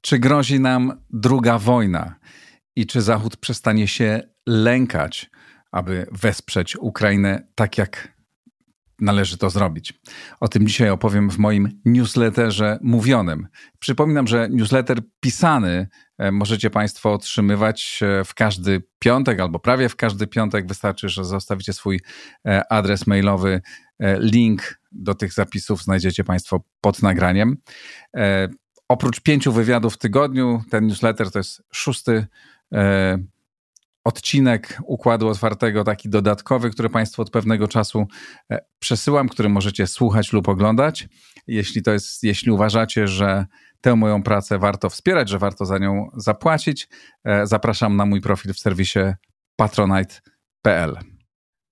Czy grozi nam druga wojna? I czy Zachód przestanie się lękać, aby wesprzeć Ukrainę tak, jak należy to zrobić? O tym dzisiaj opowiem w moim newsletterze mówionym. Przypominam, że newsletter pisany e, możecie Państwo otrzymywać e, w każdy piątek albo prawie w każdy piątek. Wystarczy, że zostawicie swój e, adres mailowy. Link do tych zapisów znajdziecie Państwo pod nagraniem. Oprócz pięciu wywiadów w tygodniu, ten newsletter to jest szósty odcinek Układu Otwartego, taki dodatkowy, który Państwu od pewnego czasu e, przesyłam, który możecie słuchać lub oglądać. Jeśli to jest, jeśli uważacie, że tę moją pracę warto wspierać, że warto za nią zapłacić, e, zapraszam na mój profil w serwisie patronite.pl.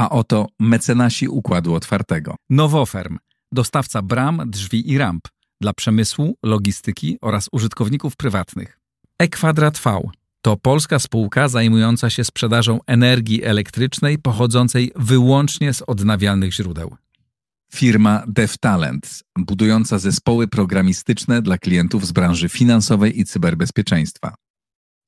A oto mecenasi Układu Otwartego. Nowoferm, dostawca bram, drzwi i ramp dla przemysłu, logistyki oraz użytkowników prywatnych. E-Kwadrat V to polska spółka zajmująca się sprzedażą energii elektrycznej pochodzącej wyłącznie z odnawialnych źródeł. Firma DevTalent, budująca zespoły programistyczne dla klientów z branży finansowej i cyberbezpieczeństwa.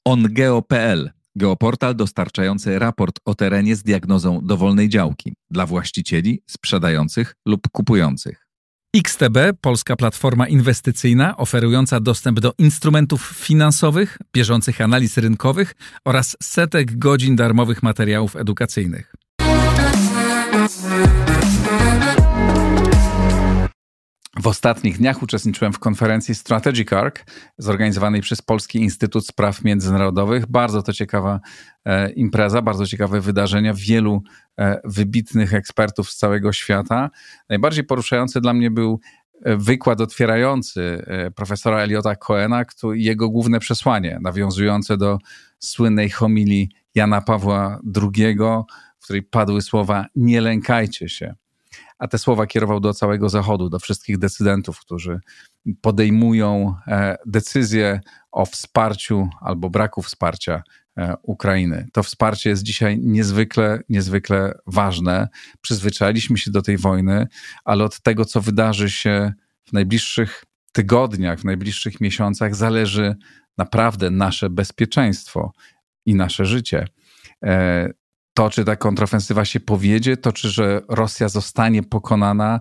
OnGeo.pl, geoportal dostarczający raport o terenie z diagnozą dowolnej działki dla właścicieli, sprzedających lub kupujących. XTB, polska platforma inwestycyjna oferująca dostęp do instrumentów finansowych, bieżących analiz rynkowych oraz setek godzin darmowych materiałów edukacyjnych. W ostatnich dniach uczestniczyłem w konferencji Strategic Arc zorganizowanej przez Polski Instytut Spraw Międzynarodowych. Bardzo to ciekawa e, impreza, bardzo ciekawe wydarzenia, wielu e, wybitnych ekspertów z całego świata. Najbardziej poruszający dla mnie był e, wykład otwierający profesora Eliota Coena i jego główne przesłanie, nawiązujące do słynnej homilii Jana Pawła II, w której padły słowa: Nie lękajcie się a te słowa kierował do całego Zachodu, do wszystkich decydentów, którzy podejmują e, decyzje o wsparciu albo braku wsparcia e, Ukrainy. To wsparcie jest dzisiaj niezwykle, niezwykle ważne. Przyzwyczailiśmy się do tej wojny, ale od tego, co wydarzy się w najbliższych tygodniach, w najbliższych miesiącach, zależy naprawdę nasze bezpieczeństwo i nasze życie. To, czy ta kontrofensywa się powiedzie, to, czy że Rosja zostanie pokonana,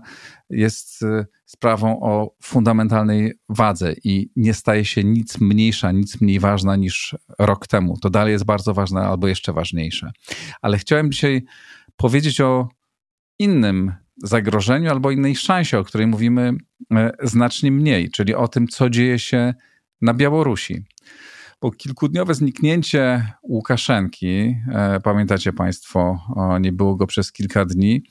jest y, sprawą o fundamentalnej wadze i nie staje się nic mniejsza, nic mniej ważna niż rok temu. To dalej jest bardzo ważne albo jeszcze ważniejsze. Ale chciałem dzisiaj powiedzieć o innym zagrożeniu albo innej szansie, o której mówimy e, znacznie mniej, czyli o tym, co dzieje się na Białorusi. Bo kilkudniowe zniknięcie Łukaszenki, e, pamiętacie Państwo, nie było go przez kilka dni,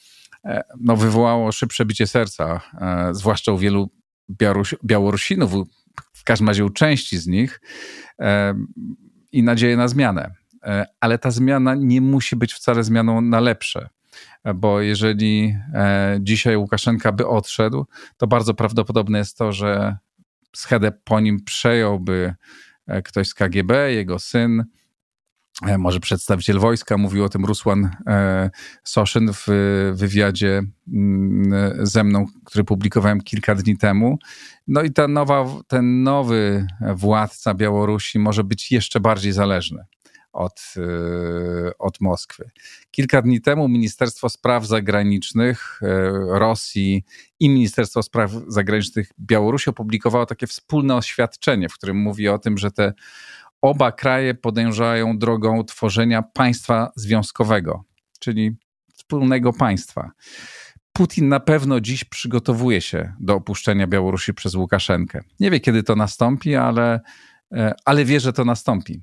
e, no wywołało szybsze bicie serca, e, zwłaszcza u wielu Białorusinów, w każdym razie u części z nich, i nadzieję na zmianę. Ale ta zmiana nie musi być wcale zmianą na lepsze bo jeżeli dzisiaj Łukaszenka by odszedł, to bardzo prawdopodobne jest to, że schedę po nim przejąłby E, ktoś z KGB, jego syn, e, może przedstawiciel wojska, mówił o tym Rusłan e, Soszyn w wywiadzie mm, ze mną, który publikowałem kilka dni temu. No i ta nowa, ten nowy władca Białorusi może być jeszcze bardziej zależny od, od Moskwy. Kilka dni temu Ministerstwo Spraw Zagranicznych Rosji i Ministerstwo Spraw Zagranicznych Białorusi opublikowało takie wspólne oświadczenie, w którym mówi o tym, że te oba kraje podążają drogą tworzenia państwa związkowego, czyli wspólnego państwa. Putin na pewno dziś przygotowuje się do opuszczenia Białorusi przez Łukaszenkę. Nie wie, kiedy to nastąpi, ale, ale wie, że to nastąpi.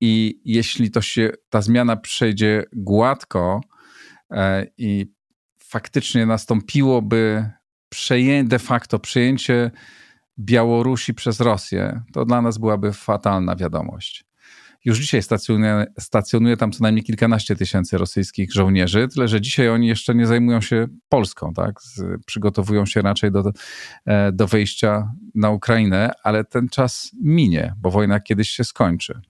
I jeśli to się, ta zmiana przejdzie gładko e, i faktycznie nastąpiłoby przeję, de facto przejęcie Białorusi przez Rosję, to dla nas byłaby fatalna wiadomość. już dzisiaj stacjonuje, stacjonuje tam co najmniej kilkanaście tysięcy rosyjskich żołnierzy, tyle że dzisiaj oni jeszcze nie zajmują się Polską, tak? Przygotowują się raczej do, e, do wejścia na Ukrainę, ale ten czas minie, bo wojna kiedyś się skończy.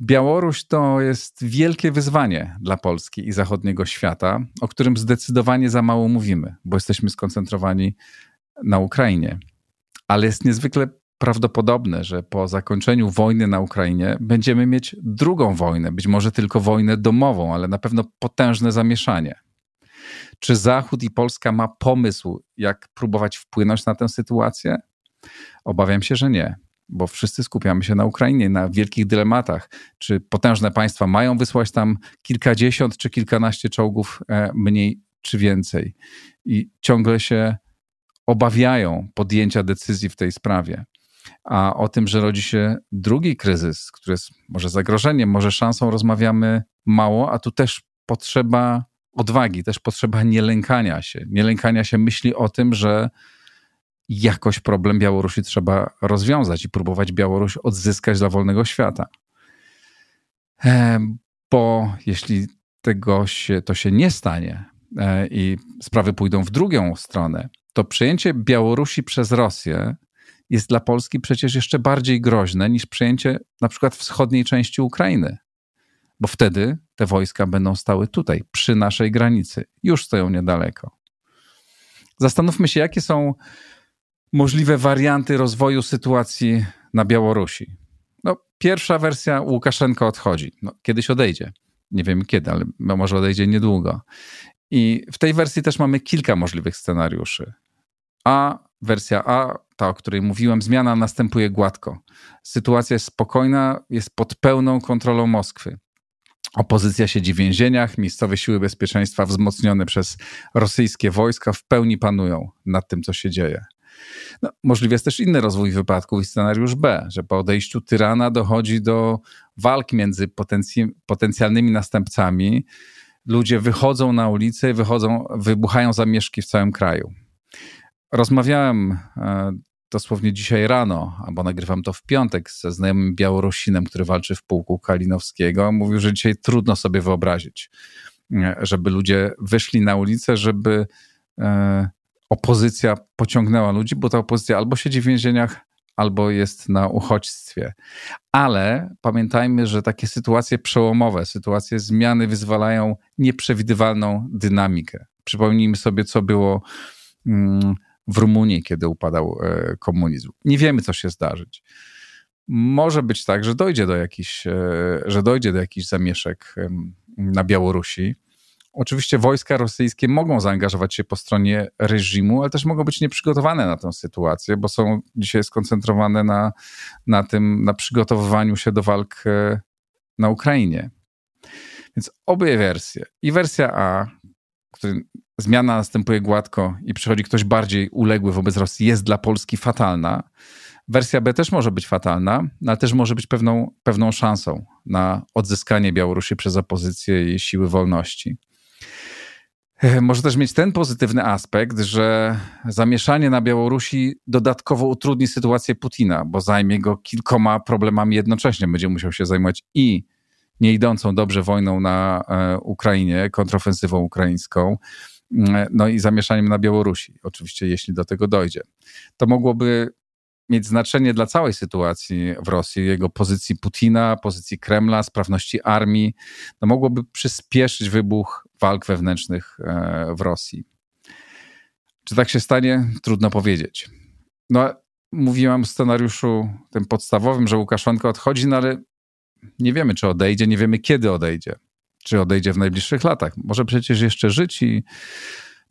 Białoruś to jest wielkie wyzwanie dla Polski i zachodniego świata, o którym zdecydowanie za mało mówimy, bo jesteśmy skoncentrowani na Ukrainie. Ale jest niezwykle prawdopodobne, że po zakończeniu wojny na Ukrainie będziemy mieć drugą wojnę, być może tylko wojnę domową, ale na pewno potężne zamieszanie. Czy Zachód i Polska ma pomysł, jak próbować wpłynąć na tę sytuację? Obawiam się, że nie, bo wszyscy skupiamy się na Ukrainie, na wielkich dylematach. Czy potężne państwa mają wysłać tam kilkadziesiąt czy kilkanaście czołgów e, mniej czy więcej? I ciągle się obawiają podjęcia decyzji w tej sprawie a o tym, że rodzi się drugi kryzys, który jest może zagrożeniem, może szansą, rozmawiamy mało, a tu też potrzeba odwagi, też potrzeba nielękania się. Nielękania się myśli o tym, że jakoś problem Białorusi trzeba rozwiązać i próbować Białoruś odzyskać dla wolnego świata. Bo jeśli tego się, to się nie stanie e, i sprawy pójdą w drugą stronę, to przejęcie Białorusi przez Rosję jest dla Polski przecież jeszcze bardziej groźne niż przejęcie na przykład wschodniej części Ukrainy. Bo wtedy te wojska będą stały tutaj, przy naszej granicy. Już stoją niedaleko. Zastanówmy się, jakie są możliwe warianty rozwoju sytuacji na Białorusi. No, pierwsza wersja Łukaszenko odchodzi. No, kiedyś odejdzie. Nie wiem kiedy, ale może odejdzie niedługo. I w tej wersji też mamy kilka możliwych scenariuszy. A wersja A, ta o której mówiłem, zmiana następuje gładko. Sytuacja jest spokojna, jest pod pełną kontrolą Moskwy. Opozycja siedzi w więzieniach, miejscowe siły bezpieczeństwa wzmocnione przez rosyjskie wojska w pełni panują nad tym, co się dzieje. No, możliwy jest też inny rozwój wypadków i scenariusz B, że po odejściu tyrana dochodzi do walk między potencj potencjalnymi następcami. Ludzie wychodzą na ulicę, wychodzą, wybuchają zamieszki w całym kraju. Rozmawiałem e, dosłownie dzisiaj rano, albo nagrywam to w piątek ze znajomym Białorusinem, który walczy w pułku Kalinowskiego. Mówił, że dzisiaj trudno sobie wyobrazić, e, żeby ludzie wyszli na ulicę, żeby e, opozycja pociągnęła ludzi, bo ta opozycja albo siedzi w więzieniach, albo jest na uchodźstwie. Ale pamiętajmy, że takie sytuacje przełomowe, sytuacje zmiany wyzwalają nieprzewidywalną dynamikę. Przypomnijmy sobie, co było mm, w Rumunii, kiedy upadał e, komunizm. Nie wiemy, co się zdarzyć. Może być tak, że dojdzie do jakichś, e, że dojdzie do jakichś zamieszek na Białorusi. Oczywiście wojska rosyjskie mogą zaangażować się po stronie reżimu, ale też mogą być nieprzygotowane na tę sytuację, bo są dzisiaj skoncentrowane na, na tym, na przygotowywaniu się do walk e, na Ukrainie. Więc obie wersje, i wersja A, który zmiana następuje gładko i przychodzi ktoś bardziej uległy wobec Rosji, jest dla Polski fatalna. Wersja B też może być fatalna, ale też może być pewną, pewną szansą na odzyskanie Białorusi przez opozycję i siły wolności. E, może też mieć ten pozytywny aspekt, że zamieszanie na Białorusi dodatkowo utrudni sytuację Putina, bo zajmie go kilkoma problemami jednocześnie. Będzie musiał się zajmować i nie idącą dobrze wojną na e, Ukrainie, kontrofensywą ukraińską, mm, no i zamieszaniem na Białorusi, oczywiście, jeśli do tego dojdzie. To mogłoby mieć znaczenie dla całej sytuacji w Rosji, jego pozycji Putina, pozycji Kremla, sprawności armii. No mogłoby przyspieszyć wybuch walk wewnętrznych e, w Rosji. Czy tak się stanie? Trudno powiedzieć. No, mówiłam w scenariuszu tym podstawowym, że Łukaszenko odchodzi, no ale nie wiemy, czy odejdzie, nie wiemy, kiedy odejdzie. Czy odejdzie w najbliższych latach. Może przecież jeszcze żyć i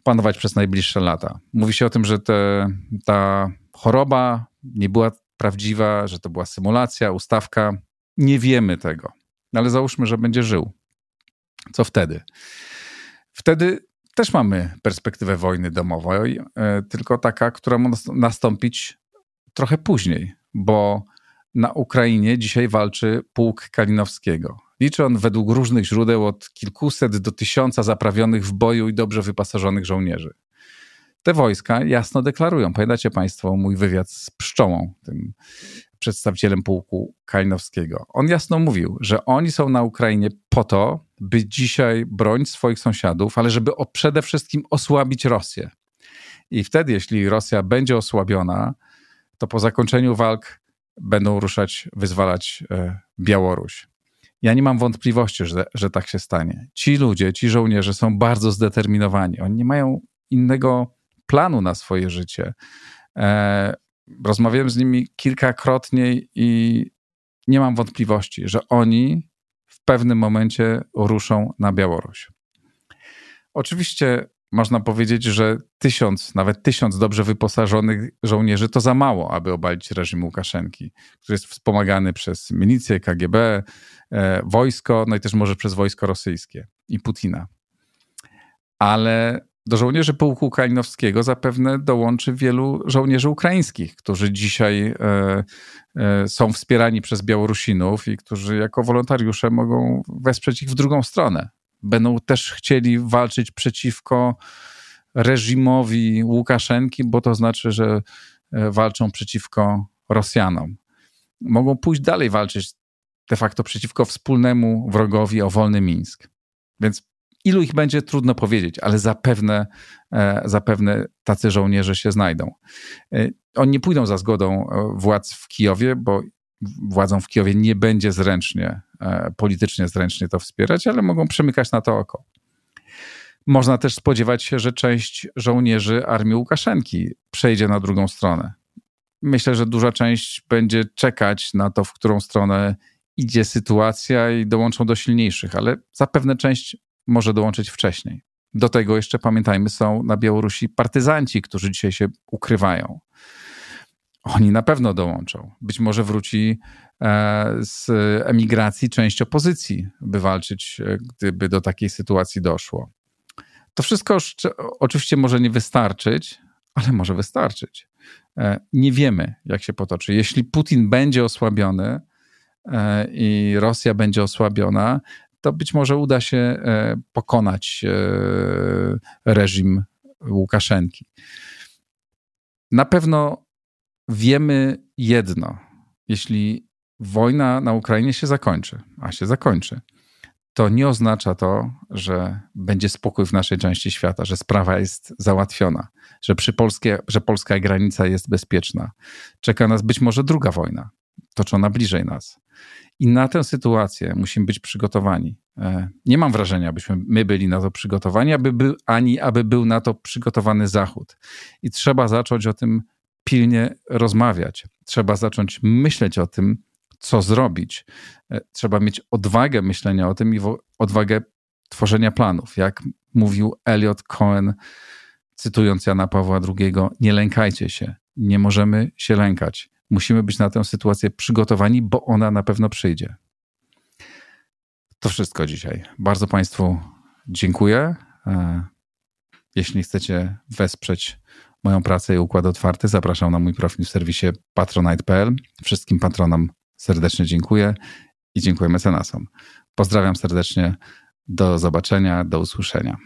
panować przez najbliższe lata. Mówi się o tym, że te, ta choroba nie była prawdziwa, że to była symulacja, ustawka. Nie wiemy tego, ale załóżmy, że będzie żył. Co wtedy? Wtedy też mamy perspektywę wojny domowej, e, tylko taka, która ma nastąpić trochę później, bo na Ukrainie dzisiaj walczy pułk Kalinowskiego. Liczy on według różnych źródeł od kilkuset do tysiąca zaprawionych w boju i dobrze wyposażonych żołnierzy. Te wojska jasno deklarują, pamiętacie Państwo mój wywiad z Pszczołą, tym przedstawicielem pułku Kalinowskiego. On jasno mówił, że oni są na Ukrainie po to, by dzisiaj bronić swoich sąsiadów, ale żeby przede wszystkim osłabić Rosję. I wtedy, jeśli Rosja będzie osłabiona, to po zakończeniu walk będą ruszać, wyzwalać e, Białoruś. Ja nie mam wątpliwości, że, że tak się stanie. Ci ludzie, ci żołnierze są bardzo zdeterminowani. Oni nie mają innego planu na swoje życie. E, rozmawiałem z nimi kilkakrotnie i nie mam wątpliwości, że oni w pewnym momencie ruszą na Białoruś. Oczywiście można powiedzieć, że tysiąc, nawet tysiąc dobrze wyposażonych żołnierzy to za mało, aby obalić reżim Łukaszenki, który jest wspomagany przez milicję, KGB, e, wojsko, no i też może przez wojsko rosyjskie i Putina. Ale do żołnierzy pułku Kalinowskiego zapewne dołączy wielu żołnierzy ukraińskich, którzy dzisiaj e, e, są wspierani przez Białorusinów i którzy jako wolontariusze mogą wesprzeć ich w drugą stronę. Będą też chcieli walczyć przeciwko reżimowi Łukaszenki, bo to znaczy, że e, walczą przeciwko Rosjanom. Mogą pójść dalej walczyć de facto przeciwko wspólnemu wrogowi o wolny Mińsk. Więc Ilu ich będzie, trudno powiedzieć, ale zapewne, e, zapewne tacy żołnierze się znajdą. E, oni nie pójdą za zgodą e, władz w Kijowie, bo władzom w Kijowie nie będzie zręcznie, politycznie zręcznie to wspierać, ale mogą przymykać na to oko. Można też spodziewać się, że część żołnierzy armii Łukaszenki przejdzie na drugą stronę. Myślę, że duża część będzie czekać na to, w którą stronę idzie sytuacja i dołączą do silniejszych, ale zapewne część może dołączyć wcześniej. Do tego jeszcze pamiętajmy, są na Białorusi partyzanci, którzy dzisiaj się ukrywają. Oni na pewno dołączą. Być może wróci e, z emigracji część opozycji, by walczyć, e, gdyby do takiej sytuacji doszło. To wszystko oczywiście może nie wystarczyć, ale może wystarczyć. E, nie wiemy, jak się potoczy. Jeśli Putin będzie osłabiony i Rosja będzie osłabiona, to być może uda się e, pokonać e, reżim Łukaszenki. Na pewno wiemy jedno. Jeśli wojna na Ukrainie się zakończy, a się zakończy, to nie oznacza to, że będzie spokój w naszej części świata, że sprawa jest załatwiona, że, przy polskie, że polska granica jest bezpieczna. Czeka nas być może druga wojna, toczona bliżej nas. I na tę sytuację musimy być przygotowani. E, nie mam wrażenia, abyśmy my byli na to przygotowani, aby był, ani aby był na to przygotowany Zachód. I trzeba zacząć o tym pilnie rozmawiać. Trzeba zacząć myśleć o tym, co zrobić. E, trzeba mieć odwagę myślenia o tym i odwagę tworzenia planów. Jak mówił Elliot Cohen, cytując Jana Pawła II, nie lękajcie się, nie możemy się lękać musimy być na tę sytuację przygotowani, bo ona na pewno przyjdzie. To wszystko dzisiaj. Bardzo Państwu dziękuję. E, jeśli chcecie wesprzeć moją pracę i układ otwarty, zapraszam na mój profil w serwisie patronite.pl. Wszystkim patronom serdecznie dziękuję i dziękuję mecenasom. Pozdrawiam serdecznie. Do zobaczenia, do usłyszenia.